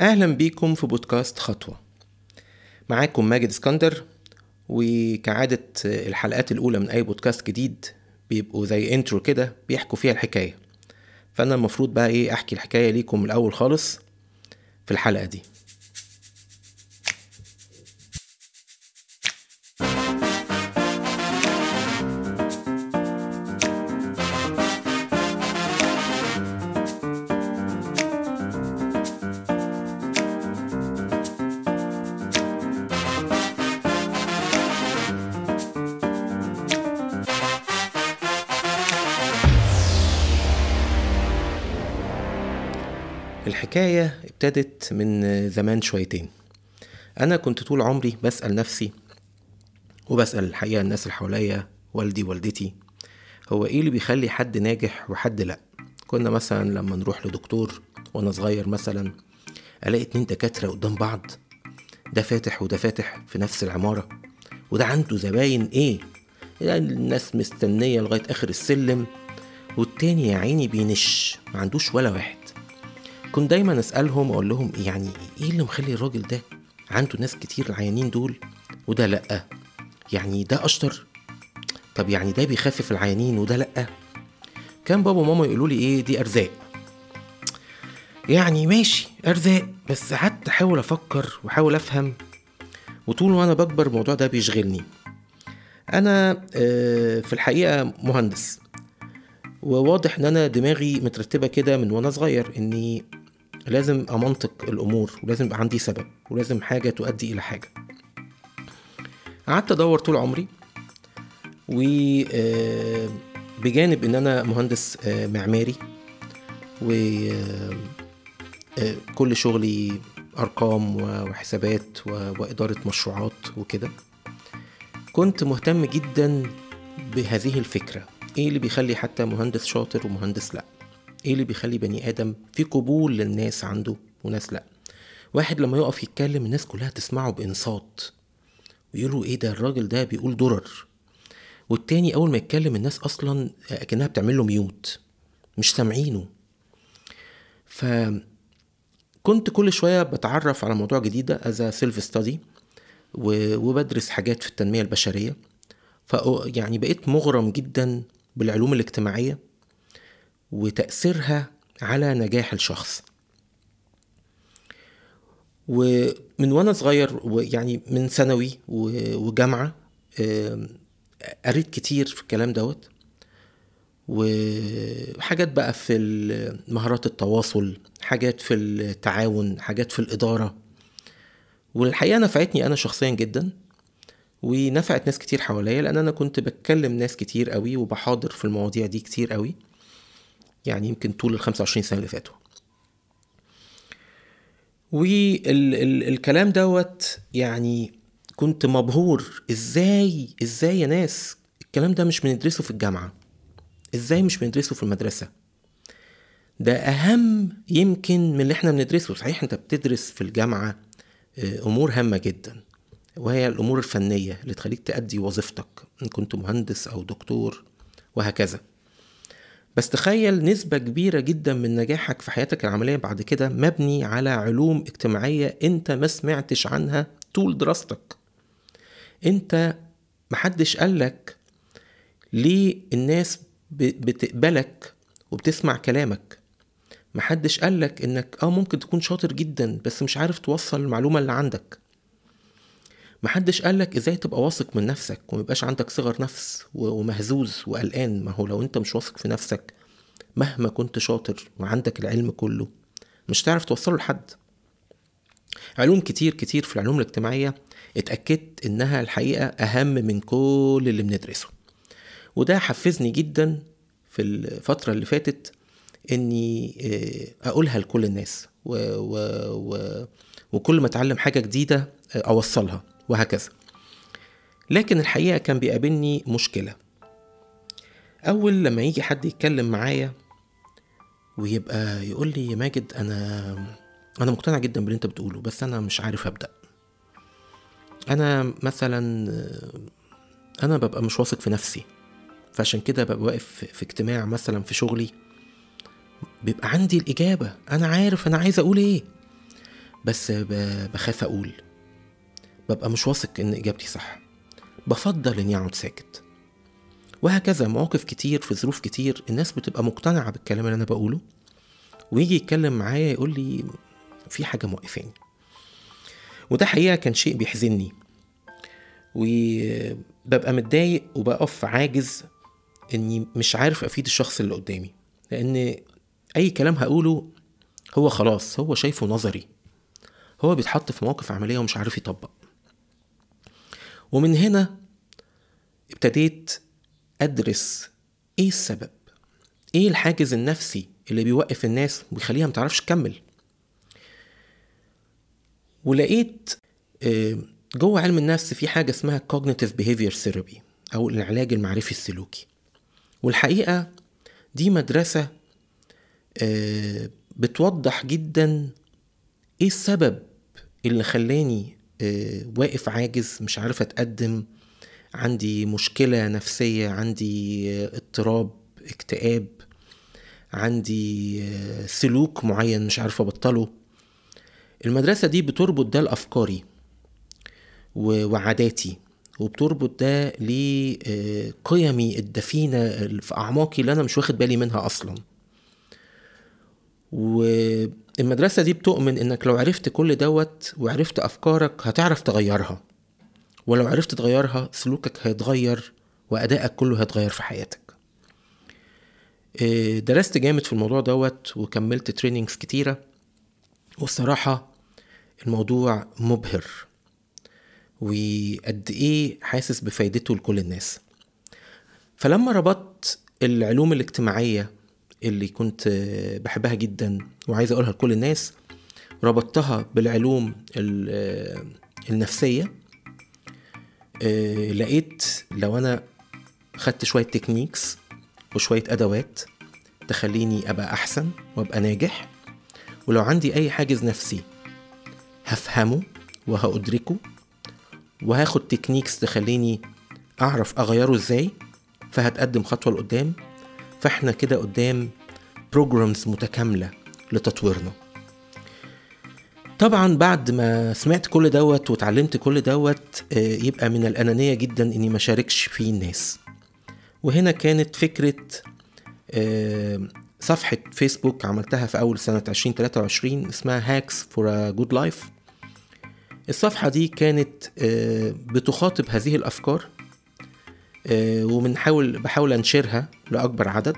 أهلا بيكم في بودكاست خطوة. معاكم ماجد اسكندر وكعادة الحلقات الأولى من أي بودكاست جديد بيبقوا زي intro كده بيحكوا فيها الحكاية. فأنا المفروض بقى إيه أحكي الحكاية ليكم الأول خالص في الحلقة دي. الحكاية ابتدت من زمان شويتين. أنا كنت طول عمري بسأل نفسي وبسأل الحقيقة الناس اللي حواليا والدي والدتي هو إيه اللي بيخلي حد ناجح وحد لأ؟ كنا مثلا لما نروح لدكتور وأنا صغير مثلا ألاقي اتنين دكاترة قدام بعض ده فاتح وده فاتح في نفس العمارة وده عنده زباين إيه؟ يعني الناس مستنية لغاية آخر السلم والتاني يا عيني بينش ما عندوش ولا واحد. كنت دايما أسألهم وأقول لهم يعني إيه اللي مخلي الراجل ده عنده ناس كتير العيانين دول وده لأ؟ يعني ده أشطر؟ طب يعني ده بيخفف العيانين وده لأ؟ كان بابا وماما يقولوا لي إيه دي أرزاق. يعني ماشي أرزاق بس قعدت أحاول أفكر وأحاول أفهم وطول وأنا بكبر الموضوع ده بيشغلني. أنا آه، في الحقيقة مهندس وواضح إن أنا دماغي مترتبة كده من وأنا صغير إني لازم أمنطق الأمور ولازم يبقى عندي سبب ولازم حاجة تؤدي إلى حاجة. قعدت أدور طول عمري و آه، بجانب إن أنا مهندس آه، معماري و آه، شغلي أرقام وحسابات وإدارة مشروعات وكده. كنت مهتم جدا بهذه الفكرة إيه اللي بيخلي حتى مهندس شاطر ومهندس لأ؟ إيه اللي بيخلي بني آدم في قبول للناس عنده وناس لأ؟ واحد لما يقف يتكلم الناس كلها تسمعه بإنصات ويقولوا إيه ده الراجل ده بيقول درر والتاني أول ما يتكلم الناس أصلا أكنها بتعمل له mute مش سامعينه. ف كنت كل شوية بتعرف على موضوع جديده as self study وبدرس حاجات في التنمية البشرية ف يعني بقيت مغرم جدا بالعلوم الاجتماعية وتأثيرها على نجاح الشخص. ومن وأنا صغير ويعني من ثانوي و- وجامعة آم، قريت كتير في الكلام دوت. وحاجات بقى في مهارات التواصل حاجات في التعاون حاجات في الإدارة. والحقيقة نفعتني أنا شخصيا جدا ونفعت ناس كتير حواليا لأن أنا كنت بتكلم ناس كتير قوي وبحاضر في المواضيع دي كتير قوي. يعني يمكن طول ال 25 سنة اللي فاتوا. والكلام دوت يعني كنت مبهور. إزاي؟ إزاي يا ناس؟ الكلام ده مش بندرسه في الجامعة. إزاي مش بندرسه في المدرسة؟ ده أهم يمكن من اللي إحنا بندرسه. صحيح أنت بتدرس في الجامعة آه، أمور هامة جدا وهي الأمور الفنية اللي تخليك تأدي وظيفتك إن كنت مهندس أو دكتور وهكذا. بس تخيل نسبة كبيرة جدا من نجاحك في حياتك العملية بعد كده مبني على علوم اجتماعية أنت ما سمعتش عنها طول دراستك. أنت محدش قالك ليه الناس بتقبلك وبتسمع كلامك. محدش قالك إنك آه ممكن تكون شاطر جدا بس مش عارف توصل المعلومة اللي عندك. محدش قالك إزاي تبقى واثق من نفسك وميبقاش عندك صغر نفس ومهزوز وقلقان. ما هو لو أنت مش واثق في نفسك مهما كنت شاطر وعندك العلم كله مش تعرف توصله لحد. علوم كتير كتير في العلوم الاجتماعية اتأكدت إنها الحقيقة أهم من كل اللي بندرسه. وده حفزني جدا في الفترة اللي فاتت إني آه، أقولها لكل الناس و و و وكل ما أتعلم حاجة جديدة آه، أوصلها. وهكذا. لكن الحقيقة كان بيقابلني مشكلة. أول لما يجي حد يتكلم معايا ويبقى يقول لي يا ماجد أنا أنا مقتنع جدا باللي أنت بتقوله بس أنا مش عارف أبدأ. أنا مثلا أنا ببقى مش واثق في نفسي فعشان كده ببقى واقف في- اجتماع مثلا في شغلي. بيبقى عندي الإجابة أنا عارف أنا عايز أقول إيه بس بخاف أقول. ببقى مش واثق إن إجابتي صح. بفضل إني أقعد ساكت. وهكذا مواقف كتير في ظروف كتير الناس بتبقى مقتنعة بالكلام اللي أنا بقوله ويجي يتكلم معايا يقول لي في حاجة موقفاني. وده حقيقة كان شيء بيحزنني. وببقى متضايق وبقف عاجز إني مش عارف أفيد الشخص اللي قدامي. لأن أي كلام هقوله هو خلاص هو شايفه نظري. هو بيتحط في مواقف عملية ومش عارف يطبق. ومن هنا ابتديت أدرس إيه السبب؟ إيه الحاجز النفسي اللي بيوقف الناس ويخليها متعرفش تكمل؟ ولقيت آه، جوه علم النفس في حاجة اسمها cognitive behavior therapy أو العلاج المعرفي السلوكي. والحقيقة دي مدرسة آه، بتوضح جدا إيه السبب اللي خلاني واقف عاجز مش عارف أتقدم عندي مشكلة نفسية عندي آه، اضطراب اكتئاب عندي آه، سلوك معين مش عارف أبطله. المدرسة دي بتربط ده لأفكاري و- وعاداتي وبتربط ده لقيمي الدفينة اللي في أعماقي اللي أنا مش واخد بالي منها أصلاً. والمدرسة دي بتؤمن إنك لو عرفت كل دوت وعرفت أفكارك هتعرف تغيرها. ولو عرفت تغيرها سلوكك هيتغير وأدائك كله هيتغير في حياتك. إيه، درست جامد في الموضوع دوت وكملت تريننجز كتيرة. والصراحة الموضوع مبهر. وقد إيه حاسس بفايدته لكل الناس. فلما ربطت العلوم الاجتماعية اللي كنت بحبها جدا وعايز أقولها لكل الناس ربطتها بالعلوم ال- النفسية. آه، لقيت لو أنا خدت شوية techniques وشوية أدوات تخليني أبقى أحسن وأبقى ناجح ولو عندي أي حاجز نفسي هفهمه وهأدركه وهاخد techniques تخليني أعرف أغيره إزاي فهتقدم خطوة لقدام فاحنا كده قدام programs متكاملة لتطويرنا. طبعا بعد ما سمعت كل دوت واتعلمت كل دوت آه، يبقى من الأنانية جدا إني ما شاركش فيه الناس. وهنا كانت فكرة آه، صفحة فيسبوك عملتها في أول سنة 2023 اسمها Hacks for a Good Life. الصفحة دي كانت آه، بتخاطب هذه الأفكار. وبنحاول بحاول أنشرها لأكبر عدد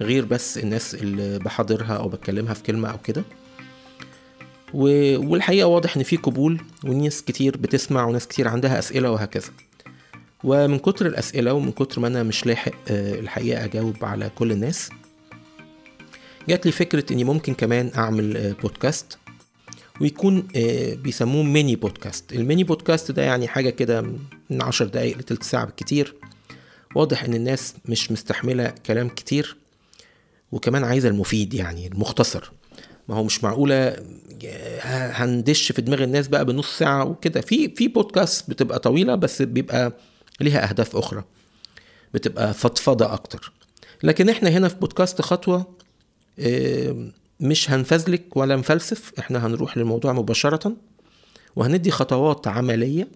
غير بس الناس اللي بحاضرها أو بتكلمها في كلمة أو كده. والحقيقة واضح إن في قبول وناس كتير بتسمع وناس كتير عندها أسئلة وهكذا. ومن كتر الأسئلة ومن كتر ما أنا مش لاحق آه، الحقيقة أجاوب على كل الناس جات لي فكرة إني ممكن كمان أعمل آه، بودكاست. ويكون آه، بيسموه mini podcast. ال mini podcast ده يعني حاجة كده من عشر دقايق لتلت ساعة بالكتير. واضح إن الناس مش مستحملة كلام كتير وكمان عايزة المفيد يعني المختصر. ما هو مش معقولة آه، هندش في دماغ الناس بقى بنص ساعة وكده. في في بودكاست بتبقى طويلة بس بيبقى ليها أهداف أخرى. بتبقى فضفضة أكتر. لكن إحنا هنا في بودكاست خطوة مش هنفزلك ولا نفلسف إحنا هنروح للموضوع مباشرة وهندي خطوات عملية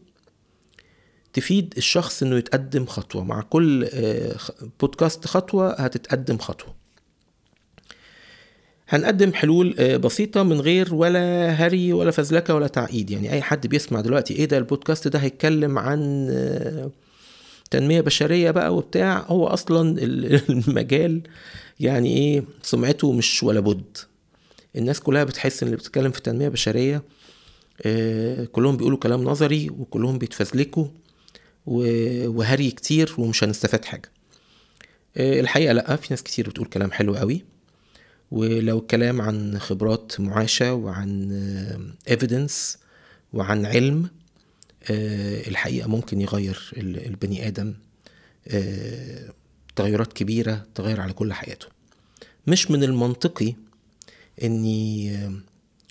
تفيد الشخص إنه يتقدم خطوة. مع كل آه، بودكاست خطوة هتتقدم خطوة. هنقدم حلول آه، بسيطة من غير ولا هري ولا فزلكة ولا تعقيد. يعني أي حد بيسمع دلوقتي إيه ده البودكاست ده هيتكلم عن آه، تنمية بشرية بقى وبتاع. هو أصلا ال- المجال يعني إيه سمعته مش ولا بد. الناس كلها بتحس إن اللي بتتكلم في تنمية بشرية آه، كلهم بيقولوا كلام نظري وكلهم بيتفزلكوا وهري كتير ومش هنستفاد حاجة. آه، الحقيقة لأ في ناس كتير بتقول كلام حلو قوي. ولو الكلام عن خبرات معاشة وعن ايفيدنس وعن علم آه، الحقيقة ممكن يغير ال- البني آه، تغيرات كبيرة تغير على كل حياته. مش من المنطقي إني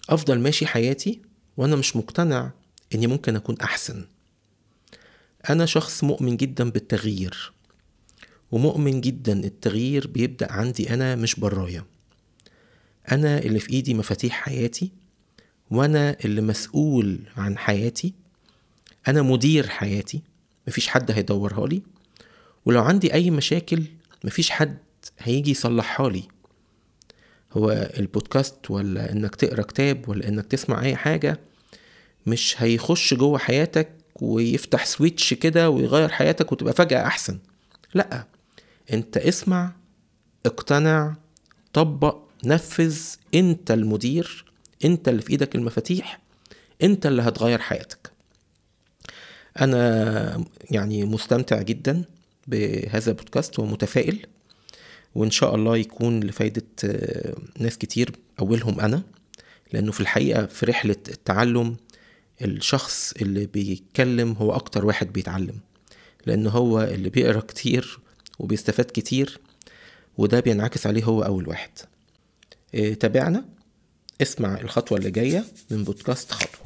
أفضل ماشي حياتي وأنا مش مقتنع إني ممكن أكون أحسن. أنا شخص مؤمن جدا بالتغيير ومؤمن جدا التغيير بيبدأ عندي أنا مش برايا. أنا اللي في إيدي مفاتيح حياتي وأنا اللي مسؤول عن حياتي. أنا مدير حياتي مفيش حد هيدورها لي. ولو عندي أي مشاكل مفيش حد هيجي يصلحها لي. هو البودكاست ولا إنك تقرأ كتاب ولا إنك تسمع أي حاجة مش هيخش جوه حياتك ويفتح سويتش كده ويغير حياتك وتبقى فجأة أحسن. لأ أنت اسمع اقتنع طبق نفذ أنت المدير أنت اللي في إيدك المفاتيح أنت اللي هتغير حياتك. أنا يعني مستمتع جدا بهذا البودكاست ومتفائل. وإن شاء الله يكون لفايدة آه، ناس كتير أولهم أنا لأنه في الحقيقة في رحلة التعلم الشخص اللي بيتكلم هو أكتر واحد بيتعلم لأن هو اللي بيقرأ كتير وبيستفاد كتير وده بينعكس عليه هو أول واحد. آه، تابعنا اسمع الخطوة اللي جاية من بودكاست خطوة.